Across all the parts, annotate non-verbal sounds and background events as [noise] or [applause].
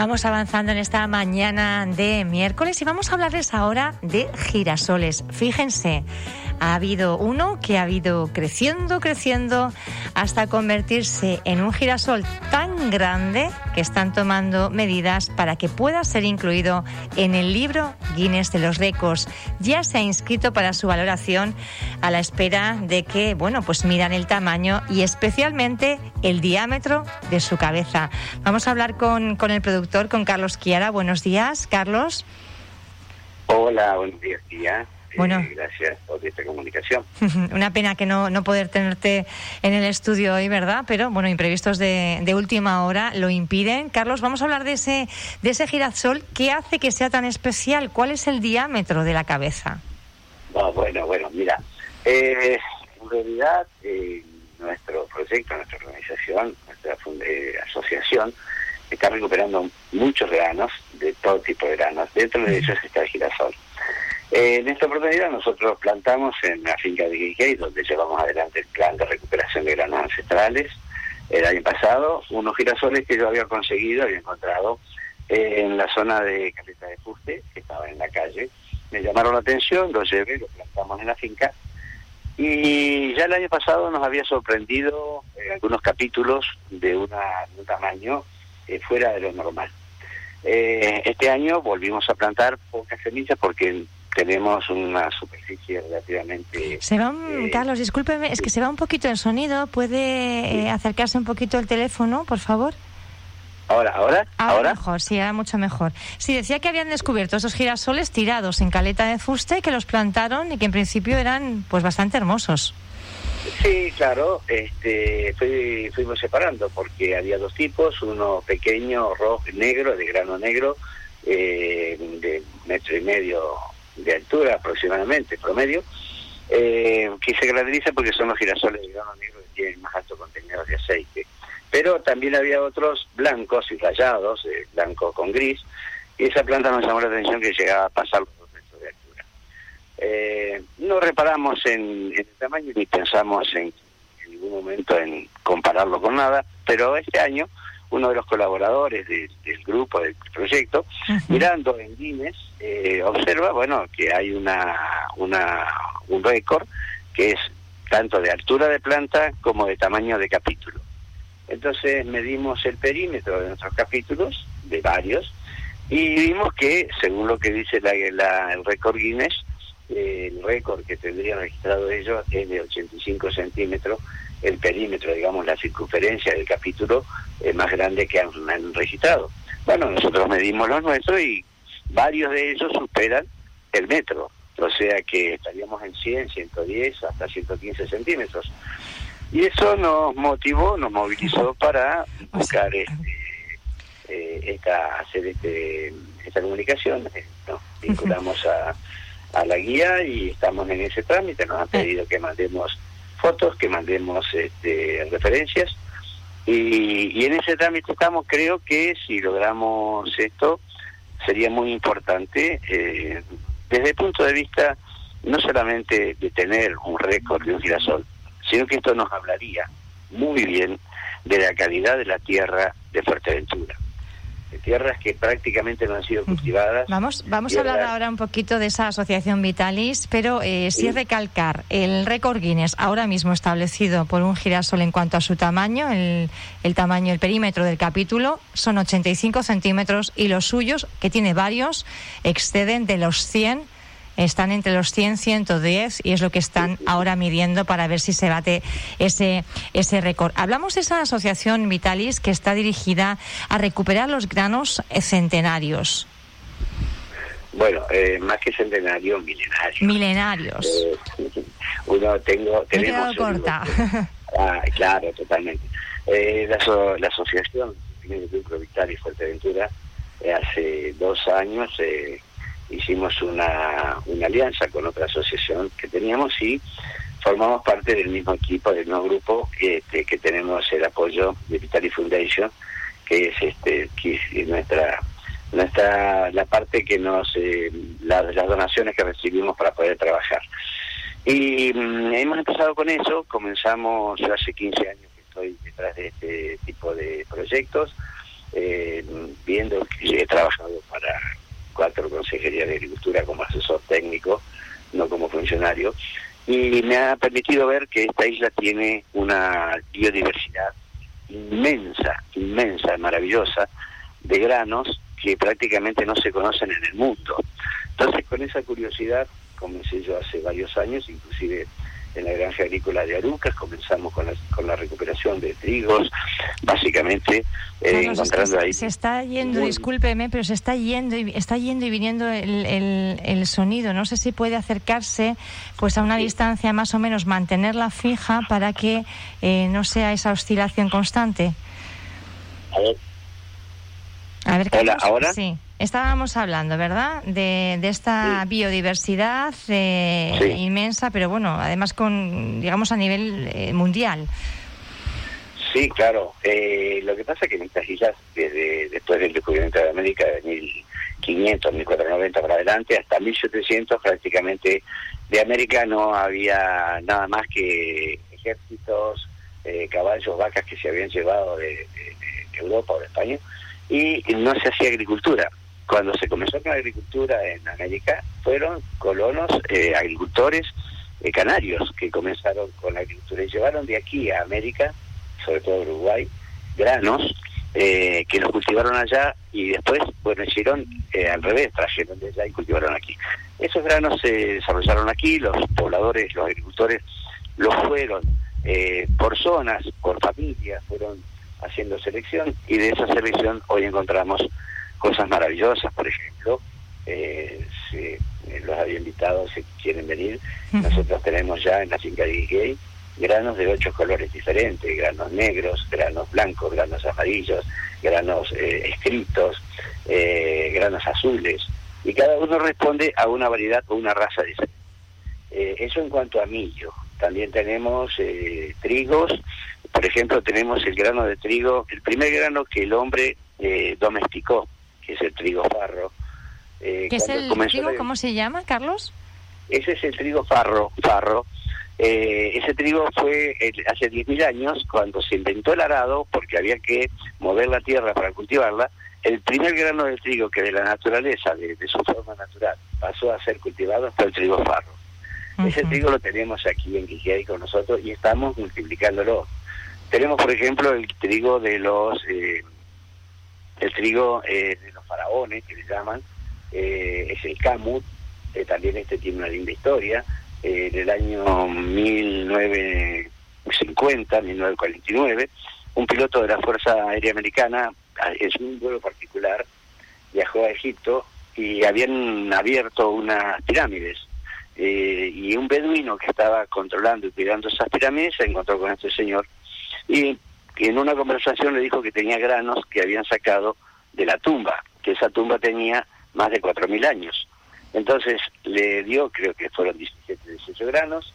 Vamos avanzando en esta mañana de miércoles y vamos a hablarles ahora de girasoles. Fíjense, ha habido uno que ha ido creciendo, creciendo, hasta convertirse en un girasol tan grande que están tomando medidas para que pueda ser incluido en el libro Guinness de los Récords. Ya se ha inscrito para su valoración a la espera de que, bueno, pues miran el tamaño y especialmente el diámetro de su cabeza. Vamos a hablar con, con el productor, con Carlos Chiara. Buenos días, Carlos. Hola, buenos días. Bueno. Eh, gracias por esta comunicación. [laughs] Una pena que no, no poder tenerte en el estudio hoy, ¿verdad? Pero bueno, imprevistos de, de, última hora lo impiden. Carlos, vamos a hablar de ese, de ese girasol. ¿Qué hace que sea tan especial? ¿Cuál es el diámetro de la cabeza? No, bueno, bueno, mira. Eh, en realidad, eh, nuestro proyecto, nuestra organización, nuestra eh, asociación, está recuperando muchos granos, de todo tipo de granos. Dentro de ellos está el girasol. Eh, en esta oportunidad nosotros plantamos en la finca de Guigay, donde llevamos adelante el plan de recuperación de granos ancestrales, el año pasado, unos girasoles que yo había conseguido, había encontrado eh, en la zona de Caleta de Fuste, que estaba en la calle. Me llamaron la atención, los llevé, los plantamos en la finca. Y ya el año pasado nos había sorprendido eh, algunos capítulos de, una, un tamaño fuera de lo normal. Este año volvimos a plantar pocas semillas porque tenemos una superficie relativamente... Se va, eh, Carlos, discúlpeme, es que se va un poquito el sonido. ¿Puede Sí. eh, acercarse un poquito el teléfono, por favor? Ahora, ahora, Ahora, ahora. mejor, sí, ahora mucho mejor. Sí, decía que habían descubierto esos girasoles tirados en caleta de fuste que los plantaron y que en principio eran pues bastante hermosos. Sí, claro, este, fui- fuimos separando porque había dos tipos, uno pequeño, rojo, negro, de grano negro, eh, de metro y medio de altura aproximadamente, promedio, eh, que se caracteriza porque son los girasoles de grano negro que tienen más alto contenido de aceite. Pero también había otros blancos y rayados, eh, blanco con gris, y esa planta nos llamó la atención que llegaba a pasar los dos metros de altura. Eh, no reparamos en, el tamaño ni pensamos en, en ningún momento en compararlo con nada, pero este año uno de los colaboradores de- del grupo, del proyecto, mirando en Guinness, eh, observa, bueno, que hay una, una un récord que es tanto de altura de planta como de tamaño de capítulo. Entonces medimos el perímetro de nuestros capítulos, de varios, y vimos que, según lo que dice la, la- el récord Guinness, eh, el récord que tendría registrado ellos es de 85 centímetros, el perímetro, digamos, la circunferencia del capítulo es más grande que han, han registrado. Bueno, nosotros medimos los nuestros y varios de ellos superan el metro, o sea que estaríamos en 100, 110, hasta 115 centímetros. Y eso nos motivó, nos movilizó para buscar este, eh, esta, hacer este, esta comunicación. Eh, Nos vinculamos a, a la guía y estamos en ese trámite. Nos han pedido que mandemos fotos, que mandemos este, referencias. Y, en ese trámite estamos, creo que si logramos esto, sería muy importante eh, desde el punto de vista no solamente de tener un récord de un girasol, sino que esto nos hablaría muy bien de la calidad de la tierra de Fuerteventura. De tierras que prácticamente no han sido cultivadas. Vamos, vamos a hablar ahora un poquito de esa asociación Vitalis, pero eh, sí Sí. recalcar el récord Guinness ahora mismo establecido por un girasol en cuanto a su tamaño, el, el tamaño, el perímetro del capítulo son 85 centímetros y los suyos, que tiene varios, exceden de los 100 están entre los 100 110 y es lo que están ahora midiendo para ver si se bate ese ese récord. Hablamos de esa asociación Vitalis que está dirigida a recuperar los granos centenarios, Bueno, eh, más que centenario, milenario. milenarios. Eh, uno tengo, Me tenemos un- corta. Ah, claro, totalmente. Eh, la, aso- la asociación de lucro Vital y Fuerteventura eh, hace dos años eh, hicimos una, una alianza con otra asociación que teníamos y formamos parte del mismo equipo, del mismo grupo que, este, que tenemos el apoyo de Vitali Foundation, que es este nuestra nuestra la parte que nos eh, la- las donaciones que recibimos para poder trabajar. Y mm, hemos empezado con eso, comenzamos yo hace 15 años que estoy detrás de este tipo de proyectos eh, viendo que he trabajado para cuatro consejerías de agricultura como asesor técnico, no como funcionario, y me ha permitido ver que esta isla tiene una biodiversidad inmensa, inmensa, maravillosa, de granos que prácticamente no se conocen en el mundo. Entonces, con esa curiosidad, comencé yo hace varios años, inclusive en la granja agrícola de Arucas, comenzamos con la, con la recuperación de trigos, básicamente eh, encontrando ahí... Se está yendo, discúlpeme, pero se está yendo y está yendo y viniendo el, el, sonido. No sé si puede acercarse pues a una distancia más o menos, mantenerla fija para que eh, no sea esa oscilación constante. A ver. A ver, Hola, ¿ahora? Sí. Estábamos hablando, ¿verdad? De, de esta biodiversidad eh, inmensa, pero bueno, además con, digamos, a nivel eh, mundial. Sí, claro. Eh, lo que pasa es que en estas islas, desde después del descubrimiento de América de 1500, 1490 para adelante, hasta 1700 prácticamente de América no había nada más que ejércitos, caballos, vacas que se habían llevado de Europa o de España y no se hacía agricultura cuando se comenzó con la agricultura en América, fueron colonos eh, agricultores eh, canarios que comenzaron con la agricultura y llevaron de aquí a América, sobre todo Uruguay, granos eh, que los cultivaron allá y después, bueno, hicieron al revés, trajeron de allá y cultivaron aquí. Esos granos se desarrollaron aquí, los pobladores, los agricultores los fueron por zonas, por familias, fueron haciendo selección y de esa selección hoy encontramos cosas maravillosas, por ejemplo, eh, si eh, los había invitado, si quieren venir, nosotros tenemos ya en la finca de Gay granos de ocho colores diferentes, granos negros, granos blancos, granos amarillos, granos eh, escritos, eh, granos azules, y cada uno responde a una variedad o una raza diferente. eso en cuanto a millo. También tenemos trigos, por ejemplo, tenemos el grano de trigo, el primer grano que el hombre domesticó, es el trigo farro. Eh, ¿Qué es el trigo? ¿Cómo se llama, Carlos? Ese es el trigo farro. farro. Eh, ese trigo fue hace 10.000 años, cuando se inventó el arado, porque había que mover la tierra para cultivarla, el primer grano de trigo que de la naturaleza, de, su forma natural, pasó a ser cultivado fue el trigo farro. Ese trigo lo tenemos aquí en Quijay con nosotros y estamos multiplicándolo. Tenemos, por ejemplo, el trigo de los... Eh, el trigo eh, de los faraones, que le llaman, eh, es el Camut, eh, también este tiene una linda historia, en el año 1950, 1949, un piloto de la Fuerza Aérea Americana, en un vuelo particular, viajó a Egipto y habían abierto unas pirámides. Y un beduino que estaba controlando y cuidando esas pirámides se encontró con este señor y en una conversación le dijo que tenía granos que habían sacado de la tumba, que esa tumba tenía más de 4.000 años. Entonces le dio, creo que fueron 17, 18 granos,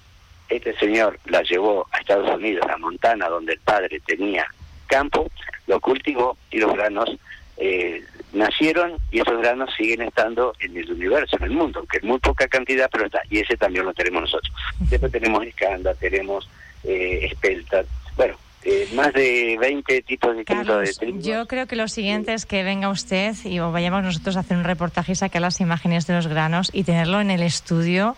este señor la llevó a Estados Unidos, a Montana, donde el padre tenía campo, lo cultivó y los granos eh, nacieron y esos granos siguen estando en el universo, en el mundo, aunque es muy poca cantidad, pero está, y ese también lo tenemos nosotros. Después tenemos escanda, tenemos eh, espelta, bueno, eh, más de 20 tipos distintos de trigo. Yo creo que lo siguiente es que venga usted y vayamos nosotros a hacer un reportaje y sacar las imágenes de los granos y tenerlo en el estudio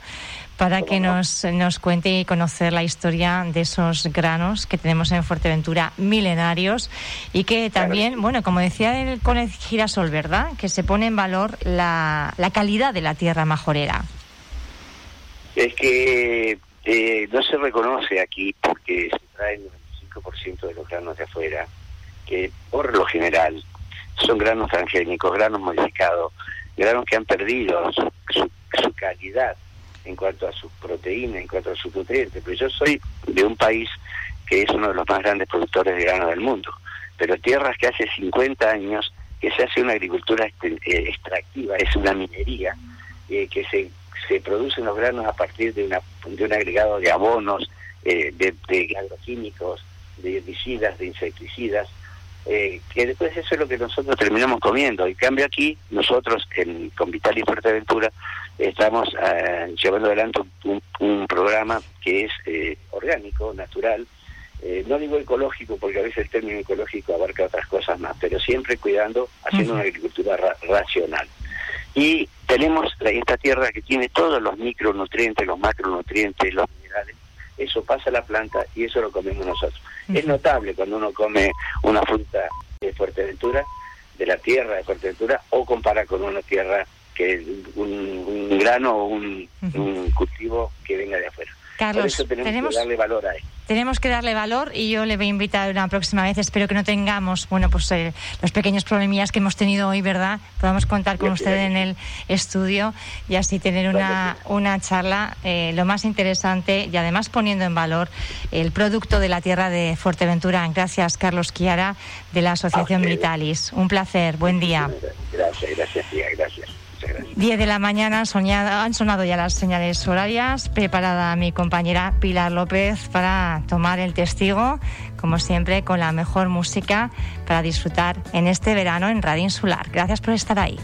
para que nos, nos cuente y conocer la historia de esos granos que tenemos en Fuerteventura milenarios y que también, bueno, como decía el, con el girasol, ¿verdad? Que se pone en valor la, la calidad de la tierra majorera. Es que eh, no se reconoce aquí porque se traen ciento de los granos de afuera, que por lo general son granos transgénicos, granos modificados, granos que han perdido su, su, calidad en cuanto a su proteína, en cuanto a sus nutrientes. Pero yo soy de un país que es uno de los más grandes productores de grano del mundo, pero tierras que hace 50 años que se hace una agricultura este, eh, extractiva, es una minería, eh, que se, se producen los granos a partir de, una, de un agregado de abonos, eh, de, de agroquímicos, de herbicidas, de insecticidas, eh, que después eso es lo que nosotros terminamos comiendo. En cambio aquí, nosotros en, con Vital y Fuerteventura estamos eh, llevando adelante un, programa que es eh, orgánico, natural, eh, no digo ecológico porque a veces el término ecológico abarca otras cosas más, pero siempre cuidando, haciendo una agricultura racional. Y tenemos esta tierra que tiene todos los micronutrientes, los macronutrientes, los minerales, eso pasa a la planta y eso lo comemos nosotros. Es notable cuando uno come una fruta de Fuerteventura, de la tierra de Fuerteventura, o compara con una tierra que un, grano o un, un cultivo que venga de afuera. Carlos, tenemos, que darle valor a. Tenemos que darle valor y yo le voy a invitar una próxima vez. Espero que no tengamos, bueno, pues eh, los pequeños problemillas que hemos tenido hoy, ¿verdad? Podamos contar con usted en el estudio y así tener una, una charla eh, lo más interesante y además poniendo en valor el producto de la tierra de Fuerteventura. Gracias, Carlos Chiara, de la Asociación Militalis. Un placer. Buen día. Gracias, gracias, tía, gracias. 10 de la mañana han sonado ya las señales horarias. Preparada mi compañera Pilar López para tomar el testigo, como siempre, con la mejor música para disfrutar en este verano en Radio Insular. Gracias por estar ahí.